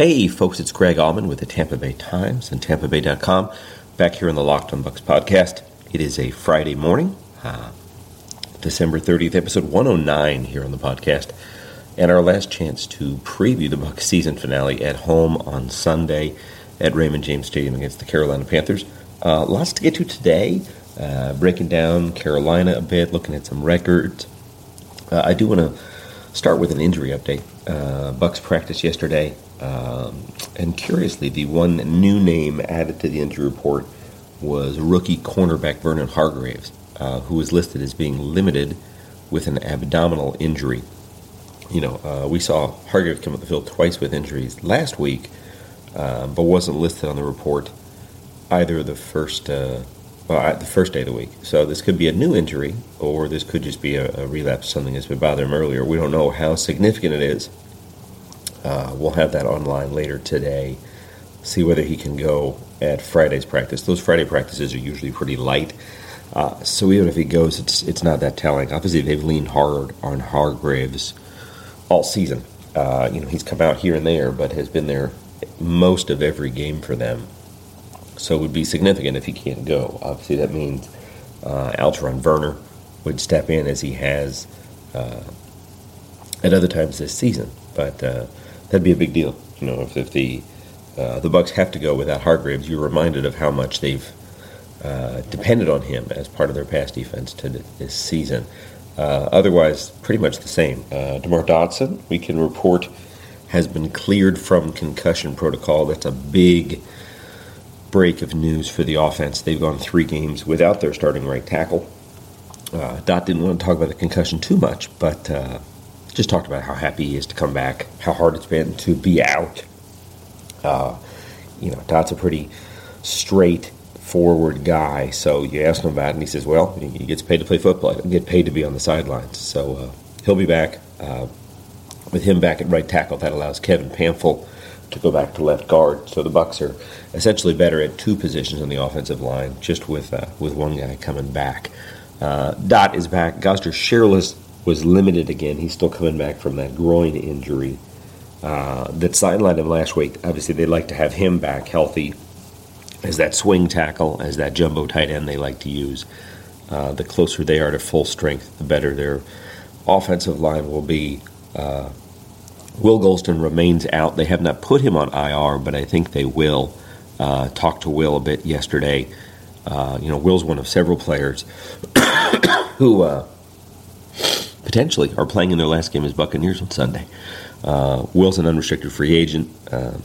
Hey folks, it's Greg Auman with the Tampa Bay Times and TampaBay.com. Back here on the Locked on Bucs podcast. It is a Friday morning, uh, December 30th, episode 109 here on the podcast, and our last chance to preview the Bucs season finale at home on Sunday at Raymond James Stadium against the Carolina Panthers. Uh, lots to get to today. Uh, breaking down Carolina a bit, looking at some records. Uh, I do want to start with an injury update. Uh, Bucs practice yesterday, um, and curiously, the one new name added to the injury report was rookie cornerback Vernon Hargreaves, uh, who was listed as being limited with an abdominal injury. You know, uh, we saw Hargreaves come up the field twice with injuries last week, uh, but wasn't listed on the report either the first uh, well, the first day of the week. So this could be a new injury, or this could just be a, a relapse, something that's been bothering him earlier. We don't know how significant it is. Uh, we'll have that online later today. See whether he can go at Friday's practice. Those Friday practices are usually pretty light. Uh, so even if he goes, it's it's not that telling. Obviously, they've leaned hard on Hargreaves all season. Uh, you know, he's come out here and there, but has been there most of every game for them. So it would be significant if he can't go. Obviously, that means uh, Alterraun Verner would step in as he has uh, at other times this season. But uh, that'd be a big deal. You know, if, if the uh, the Bucs have to go without Hargreaves, you're reminded of how much they've uh, depended on him as part of their pass defense to this season. Uh, otherwise, pretty much the same. Uh, Demar Dotson, we can report, has been cleared from concussion protocol. That's a big break of news for the offense. They've gone three games without their starting right tackle. Uh, Dot didn't want to talk about the concussion too much, but uh, just talked about how happy he is to come back, how hard it's been to be out. Uh, you know, Dot's a pretty straight forward guy, so you ask him about it, and he says, "Well, he gets paid to play football. I get paid to be on the sidelines." So uh, he'll be back. Uh, with him back at right tackle, that allows Kevin Pamphile to go back to left guard. So the Bucs are essentially better at two positions on the offensive line, just with uh, with one guy coming back. Uh, Dot is back. Gosder Cherilus was limited again. He's still coming back from that groin injury uh, that sidelined him last week. Obviously, they'd like to have him back healthy as that swing tackle, as that jumbo tight end they like to use. Uh, the closer they are to full strength, the better their offensive line will be. Uh, Will Gholston remains out. They have not put him on IR, but I think they will. Uh, talked to Will a bit yesterday. Uh, you know, Will's one of several players who uh, potentially are playing in their last game as Buccaneers on Sunday. Uh, Will's an unrestricted free agent, uh,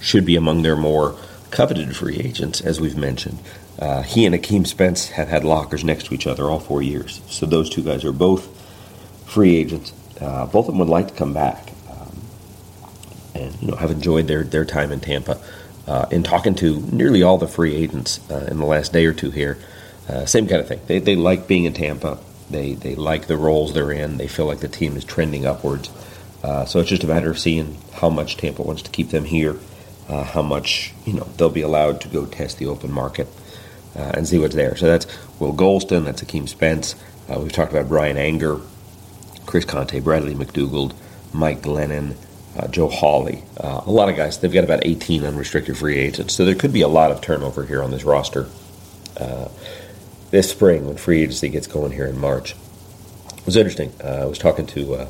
should be among their more coveted free agents, as we've mentioned. Uh, he and Akeem Spence have had lockers next to each other all four years. So those two guys are both free agents. Uh, both of them would like to come back um, and you know have enjoyed their, their time in Tampa. Uh, in talking to nearly all the free agents uh, in the last day or two here, uh, same kind of thing. They, they like being in Tampa. They, they like the roles they're in. They feel like the team is trending upwards. Uh, so it's just a matter of seeing how much Tampa wants to keep them here, uh, how much you know they'll be allowed to go test the open market uh, and see what's there. So that's Will Gholston, that's Akeem Spence. Uh, we've talked about Bryan Anger, Chris Conte, Bradley McDougald, Mike Glennon, uh, Joe Hawley. Uh, a lot of guys. They've got about 18 unrestricted free agents, so there could be a lot of turnover here on this roster this spring when free agency gets going here in March. It was interesting. I was talking to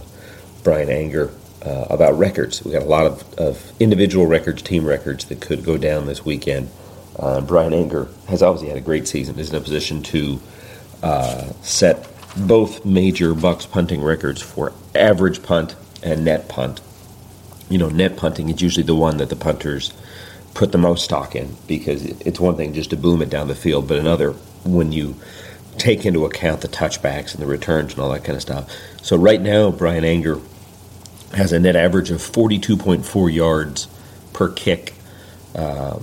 Bryan Anger uh, about records. We got a lot of, of individual records, team records that could go down this weekend. Uh, Bryan Anger has obviously had a great season. Is in a position to uh, set both major Bucs punting records for average punt and net punt. You know, net punting is usually the one that the punters put the most stock in because it's one thing just to boom it down the field, but another when you take into account the touchbacks and the returns and all that kind of stuff. So right now, Bryan Anger has a net average of 42.4 yards per kick. Uh,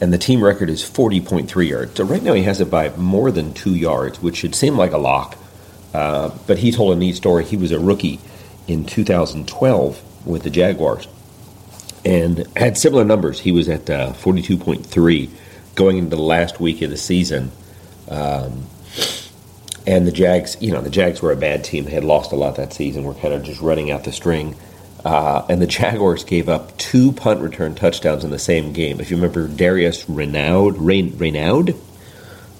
and the team record is 40.3 yards. So right now he has it by more than two yards, which should seem like a lock. Uh, but he told a neat story. He was a rookie in 2012 with the Jaguars and had similar numbers. He was at uh, 42.3 going into the last week of the season. Um, and the Jags, you know, the Jags were a bad team. They had lost a lot that season. We're kind of just running out the string. Uh, and the Jaguars gave up two punt return touchdowns in the same game. If you remember, Darius Reynaud, Reyn,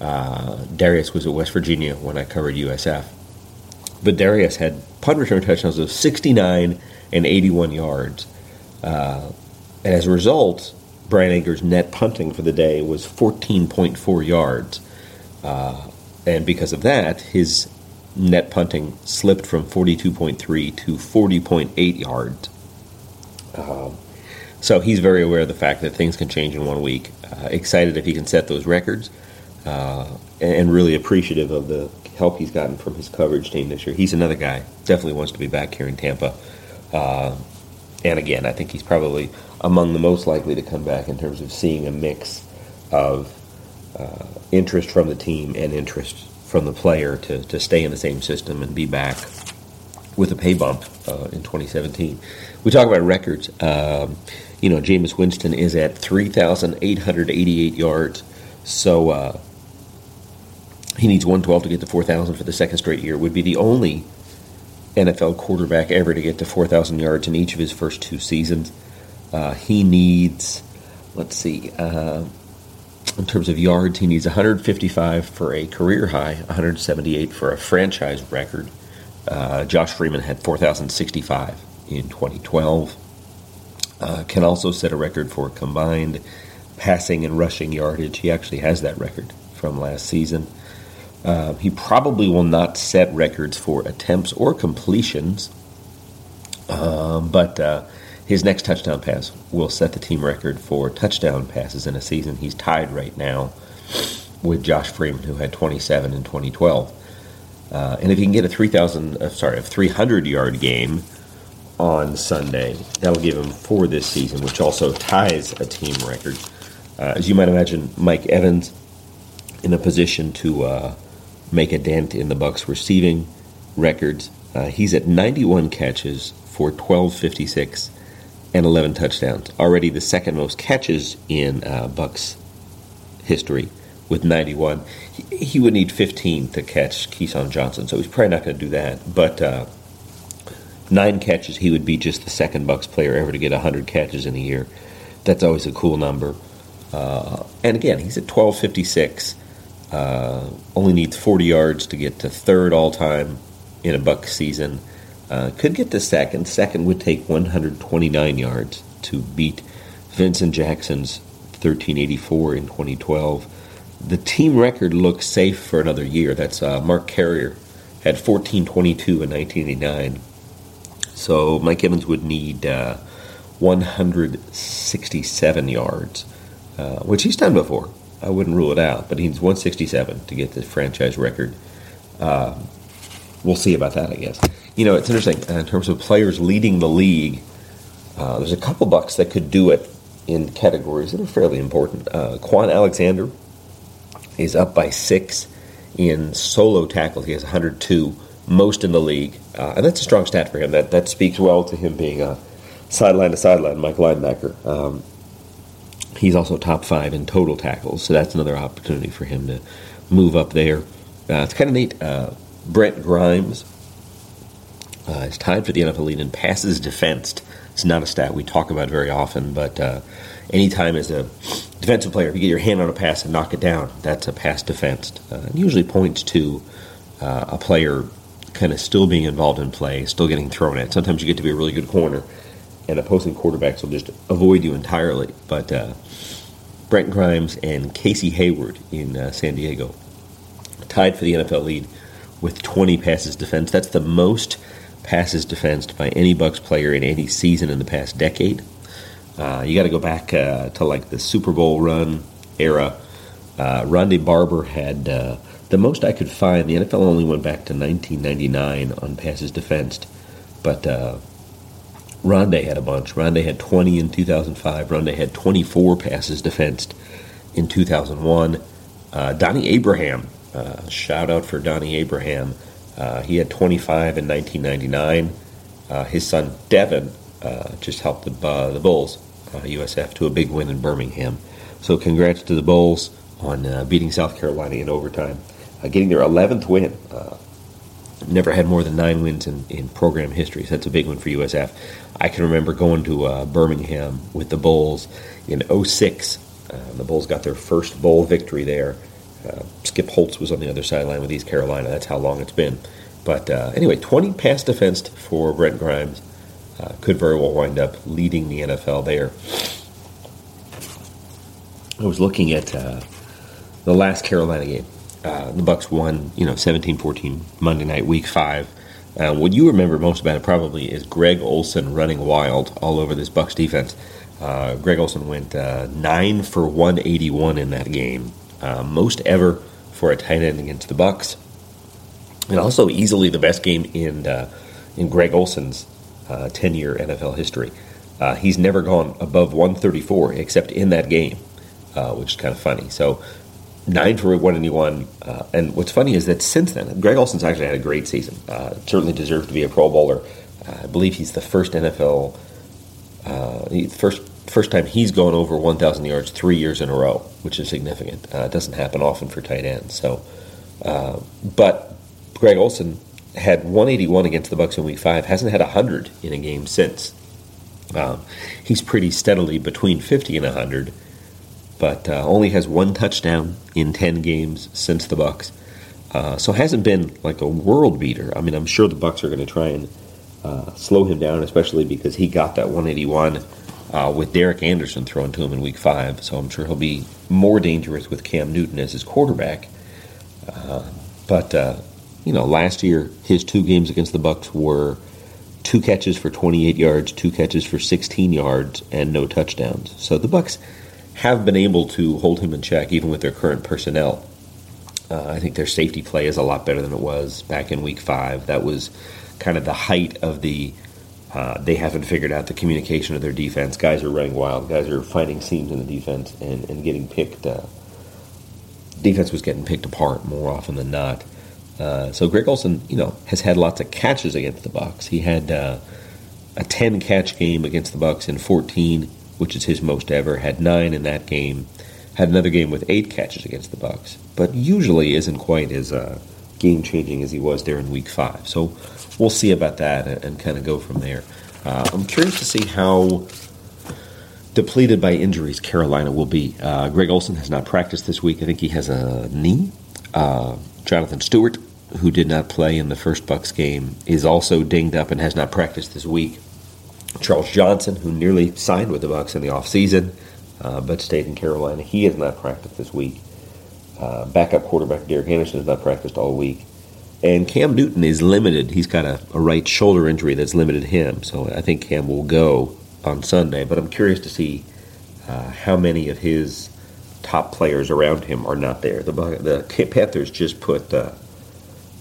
uh, Darius was at West Virginia when I covered USF. But Darius had punt return touchdowns of 69 and 81 yards. Uh, and as a result, Bryan Anger's net punting for the day was 14.4 yards. Uh, and because of that, his net punting slipped from 42.3 to 40.8 yards. Um, so he's very aware of the fact that things can change in one week. Uh, excited if he can set those records, uh, and really appreciative of the help he's gotten from his coverage team this year. He's another guy definitely wants to be back here in Tampa. Uh, and again, I think he's probably among the most likely to come back in terms of seeing a mix of uh, interest from the team and interest from the player to, to stay in the same system and be back with a pay bump uh, in 2017. We talk about records. Um, you know, Jameis Winston is at 3,888 yards. So uh, he needs 112 to get to 4,000 for the second straight year. Would be the only NFL quarterback ever to get to 4,000 yards in each of his first two seasons. Uh, he needs, let's see, uh, in terms of yards, he needs 155 for a career high, 178 for a franchise record. Uh, Josh Freeman had 4,065 in 2012. Uh, can also set a record for combined passing and rushing yardage. He actually has that record from last season. Uh, he probably will not set records for attempts or completions, um, but uh, his next touchdown pass will set the team record for touchdown passes in a season. He's tied right now with Josh Freeman, who had 27 in 2012. Uh, and if he can get a 3,000, uh, sorry, a 300 yard game on Sunday, that'll give him four this season, which also ties a team record. Uh, as you might imagine, Mike Evans in a position to uh, make a dent in the Bucs receiving records. Uh, he's at 91 catches for 1256 and 11 touchdowns. Already the second most catches in uh, Bucs history with 91. He, he, would need 15 to catch Keyshawn Johnson, so he's probably not going to do that. But uh, nine catches, he would be just the second Bucs player ever to get 100 catches in a year. That's always a cool number. Uh, and again, he's at 1256. Uh, only needs 40 yards to get to third all time in a buck season. Uh, could get to second. Second would take 129 yards to beat Vincent Jackson's 1384 in 2012. The team record looks safe for another year. That's uh, Mark Carrier had 1422 in 1989. So Mike Evans would need uh, 167 yards, uh, which he's done before. I wouldn't rule it out, but he needs 167 to get the franchise record. Uh, we'll see about that, I guess. You know, it's interesting uh, in terms of players leading the league. Uh, there's a couple bucks that could do it in categories that are fairly important. Uh, Kwon Alexander is up by six in solo tackles. He has 102, most in the league, uh, and that's a strong stat for him. That that speaks well to him being a sideline to sideline Mike linebacker. Um, He's also top five in total tackles, so that's another opportunity for him to move up there. Uh, it's kind of neat. Brent Grimes uh, is tied for the NFL lead in passes defensed. It's not a stat we talk about very often, but uh, anytime as a defensive player, if you get your hand on a pass and knock it down, that's a pass defensed. Uh, it usually points to uh, a player kind of still being involved in play, still getting thrown at. Sometimes you get to be a really good corner and opposing quarterbacks will just avoid you entirely. But uh, Brent Grimes and Casey Hayward in uh, San Diego tied for the NFL lead with 20 passes defensed. That's the most passes defensed by any Bucs player in any season in the past decade. Uh, you got to go back uh, to like the Super Bowl run era. Uh, Ronde Barber had uh, the most I could find. The NFL only went back to 1999 on passes defensed, but uh, Rondé had a bunch. Rondé had 20 in 2005. Rondé had 24 passes defensed in 2001. Uh, Donnie Abraham, uh, shout out for Donnie Abraham. Uh, he had 25 in 1999. Uh, his son Devin uh, just helped the, uh, the Bulls, USF, to a big win in Birmingham. So congrats to the Bulls on beating South Carolina in overtime, getting their 11th win never had more than nine wins in, in program history. So that's a big one for USF. I can remember going to Birmingham with the Bulls in 06. Uh, the Bulls got their first bowl victory there. Uh, Skip Holtz was on the other sideline with East Carolina. That's how long it's been. But uh, anyway, 20 pass defense for Brent Grimes. Uh, could very well wind up leading the NFL there. I was looking at uh, the last Carolina game. the Bucs won, you know, 17-14 Monday night, Week Five. Uh, what you remember most about it probably is Greg Olsen running wild all over this Bucs defense. Uh, Greg Olsen went uh, nine for 181 in that game, uh, most ever for a tight end against the Bucs, and also easily the best game in uh, in Greg Olsen's 10-year uh, NFL history. he's never gone above 134 except in that game, which is kind of funny. So nine for 181. Uh, and what's funny is that since then, Greg Olsen's actually had a great season. Uh, certainly deserves to be a Pro Bowler. Uh, I believe he's the first NFL, uh, first first time he's gone over 1,000 yards three years in a row, which is significant. Uh, it doesn't happen often for tight ends. So, uh, but Greg Olsen had 181 against the Bucs in Week Five. Hasn't had 100 in a game since. Um, he's pretty steadily between 50 and 100 but uh, only has one touchdown in 10 games since the Bucs. Uh, so hasn't been like a world beater. I mean, I'm sure the Bucs are going to try and uh, slow him down, especially because he got that 181 uh, with Derek Anderson thrown to him in Week Five. So I'm sure he'll be more dangerous with Cam Newton as his quarterback. Uh, but uh, you know, last year his two games against the Bucs were two catches for 28 yards, two catches for 16 yards, and no touchdowns. So the Bucs have been able to hold him in check even with their current personnel. Uh, I think their safety play is a lot better than it was back in week five. That was kind of the height of the. Uh, they haven't figured out the communication of their defense. Guys are running wild. Guys are finding seams in the defense and, and getting picked. Uh, defense was getting picked apart more often than not. Uh, so Greg Olsen, you know, has had lots of catches against the Bucs. He had uh, a 10 catch game against the Bucs in 14 which is his most ever, had nine in that game. Had another game with eight catches against the Bucs, but usually isn't quite as uh, game changing as he was there in Week Five. So we'll see about that and, and kind of go from there. Uh, I'm curious to see how depleted by injuries Carolina will be. Uh, Greg Olsen has not practiced this week. I think he has a knee. Uh, Jonathan Stewart, who did not play in the first Bucs game, is also dinged up and has not practiced this week. Charles Johnson, who nearly signed with the Bucs in the offseason, uh, but stayed in Carolina. He has not practiced this week. Uh, backup quarterback Derek Anderson has not practiced all week. And Cam Newton is limited. He's got a, a right shoulder injury that's limited him. So I think Cam will go on Sunday. But I'm curious to see uh, how many of his top players around him are not there. The, the Panthers just put uh,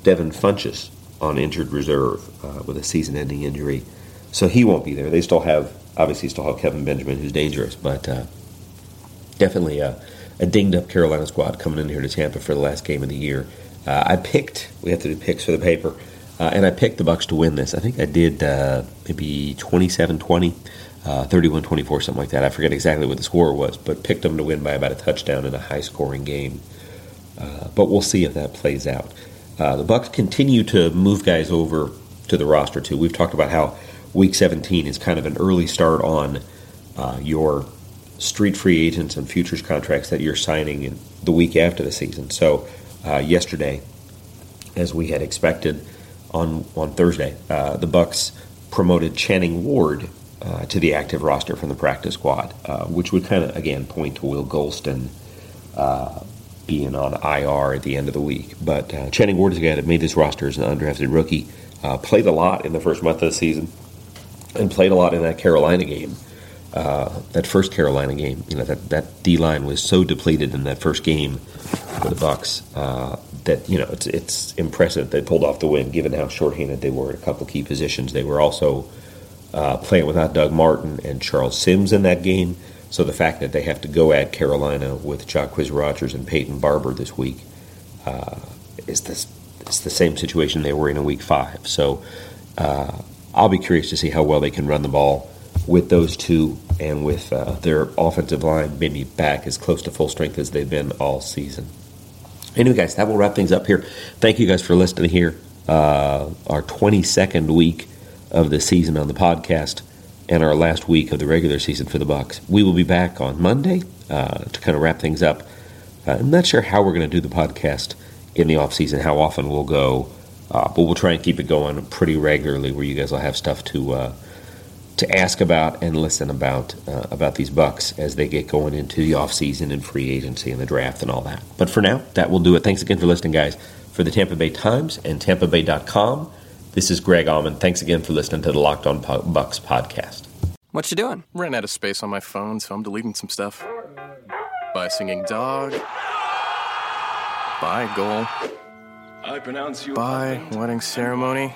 Devin Funchess on injured reserve uh, with a season ending injury. So he won't be there. They still have, obviously, still have Kelvin Benjamin, who's dangerous, but uh, definitely a, dinged up Carolina squad coming in here to Tampa for the last game of the year. Uh, I picked, we have to do picks for the paper, uh, and I picked the Bucs to win this. I think I did uh, maybe 27 20. Uh, 31 24, something like that. I forget exactly what the score was, but picked them to win by about a touchdown in a high scoring game. Uh, but we'll see if that plays out. the Bucs continue to move guys over to the roster, too. We've talked about how week 17 is kind of an early start on uh, your street free agents and futures contracts that you're signing in the week after the season. So, uh, yesterday, as we had expected on on Thursday, uh, the Bucs promoted Channing Ward uh, to the active roster from the practice squad, uh, which would kind of again point to Will Gholston uh, being on IR at the end of the week. But Channing Ward is a guy that made this roster as an undrafted rookie. played a lot in the first month of the season and played a lot in that Carolina game. Uh, that first Carolina game, you know, that, that D line was so depleted in that first game for the Bucs uh, that you know it's it's impressive they pulled off the win, given how shorthanded they were at a couple key positions. They were also uh, playing without Doug Martin and Charles Sims in that game. So the fact that they have to go at Carolina with Jacquizz Rodgers and Peyton Barber this week uh, is this it's the same situation they were in in Week Five. So uh, I'll be curious to see how well they can run the ball with those two and with uh, their offensive line maybe back as close to full strength as they've been all season. Anyway, guys, that will wrap things up here. Thank you guys for listening here. Uh, our 22nd week of the season on the podcast and our last week of the regular season for the Bucs. We will be back on Monday uh, to kind of wrap things up. Uh, I'm not sure how we're going to do the podcast in the off season, how often we'll go, uh, but we'll try and keep it going pretty regularly, where you guys will have stuff to uh, to ask about and listen about uh, about these Bucs as they get going into the off season and free agency and the draft and all that. But for now, that will do it. Thanks again for listening, guys. For the Tampa Bay Times and TampaBay.com, this is Greg Auman. Thanks again for listening to the Locked On Bucs podcast. What you doing? Ran out of space on my phone, so I'm deleting some stuff. Bye, singing dog. Bye, goal. I pronounce you. Bye, wedding ceremony.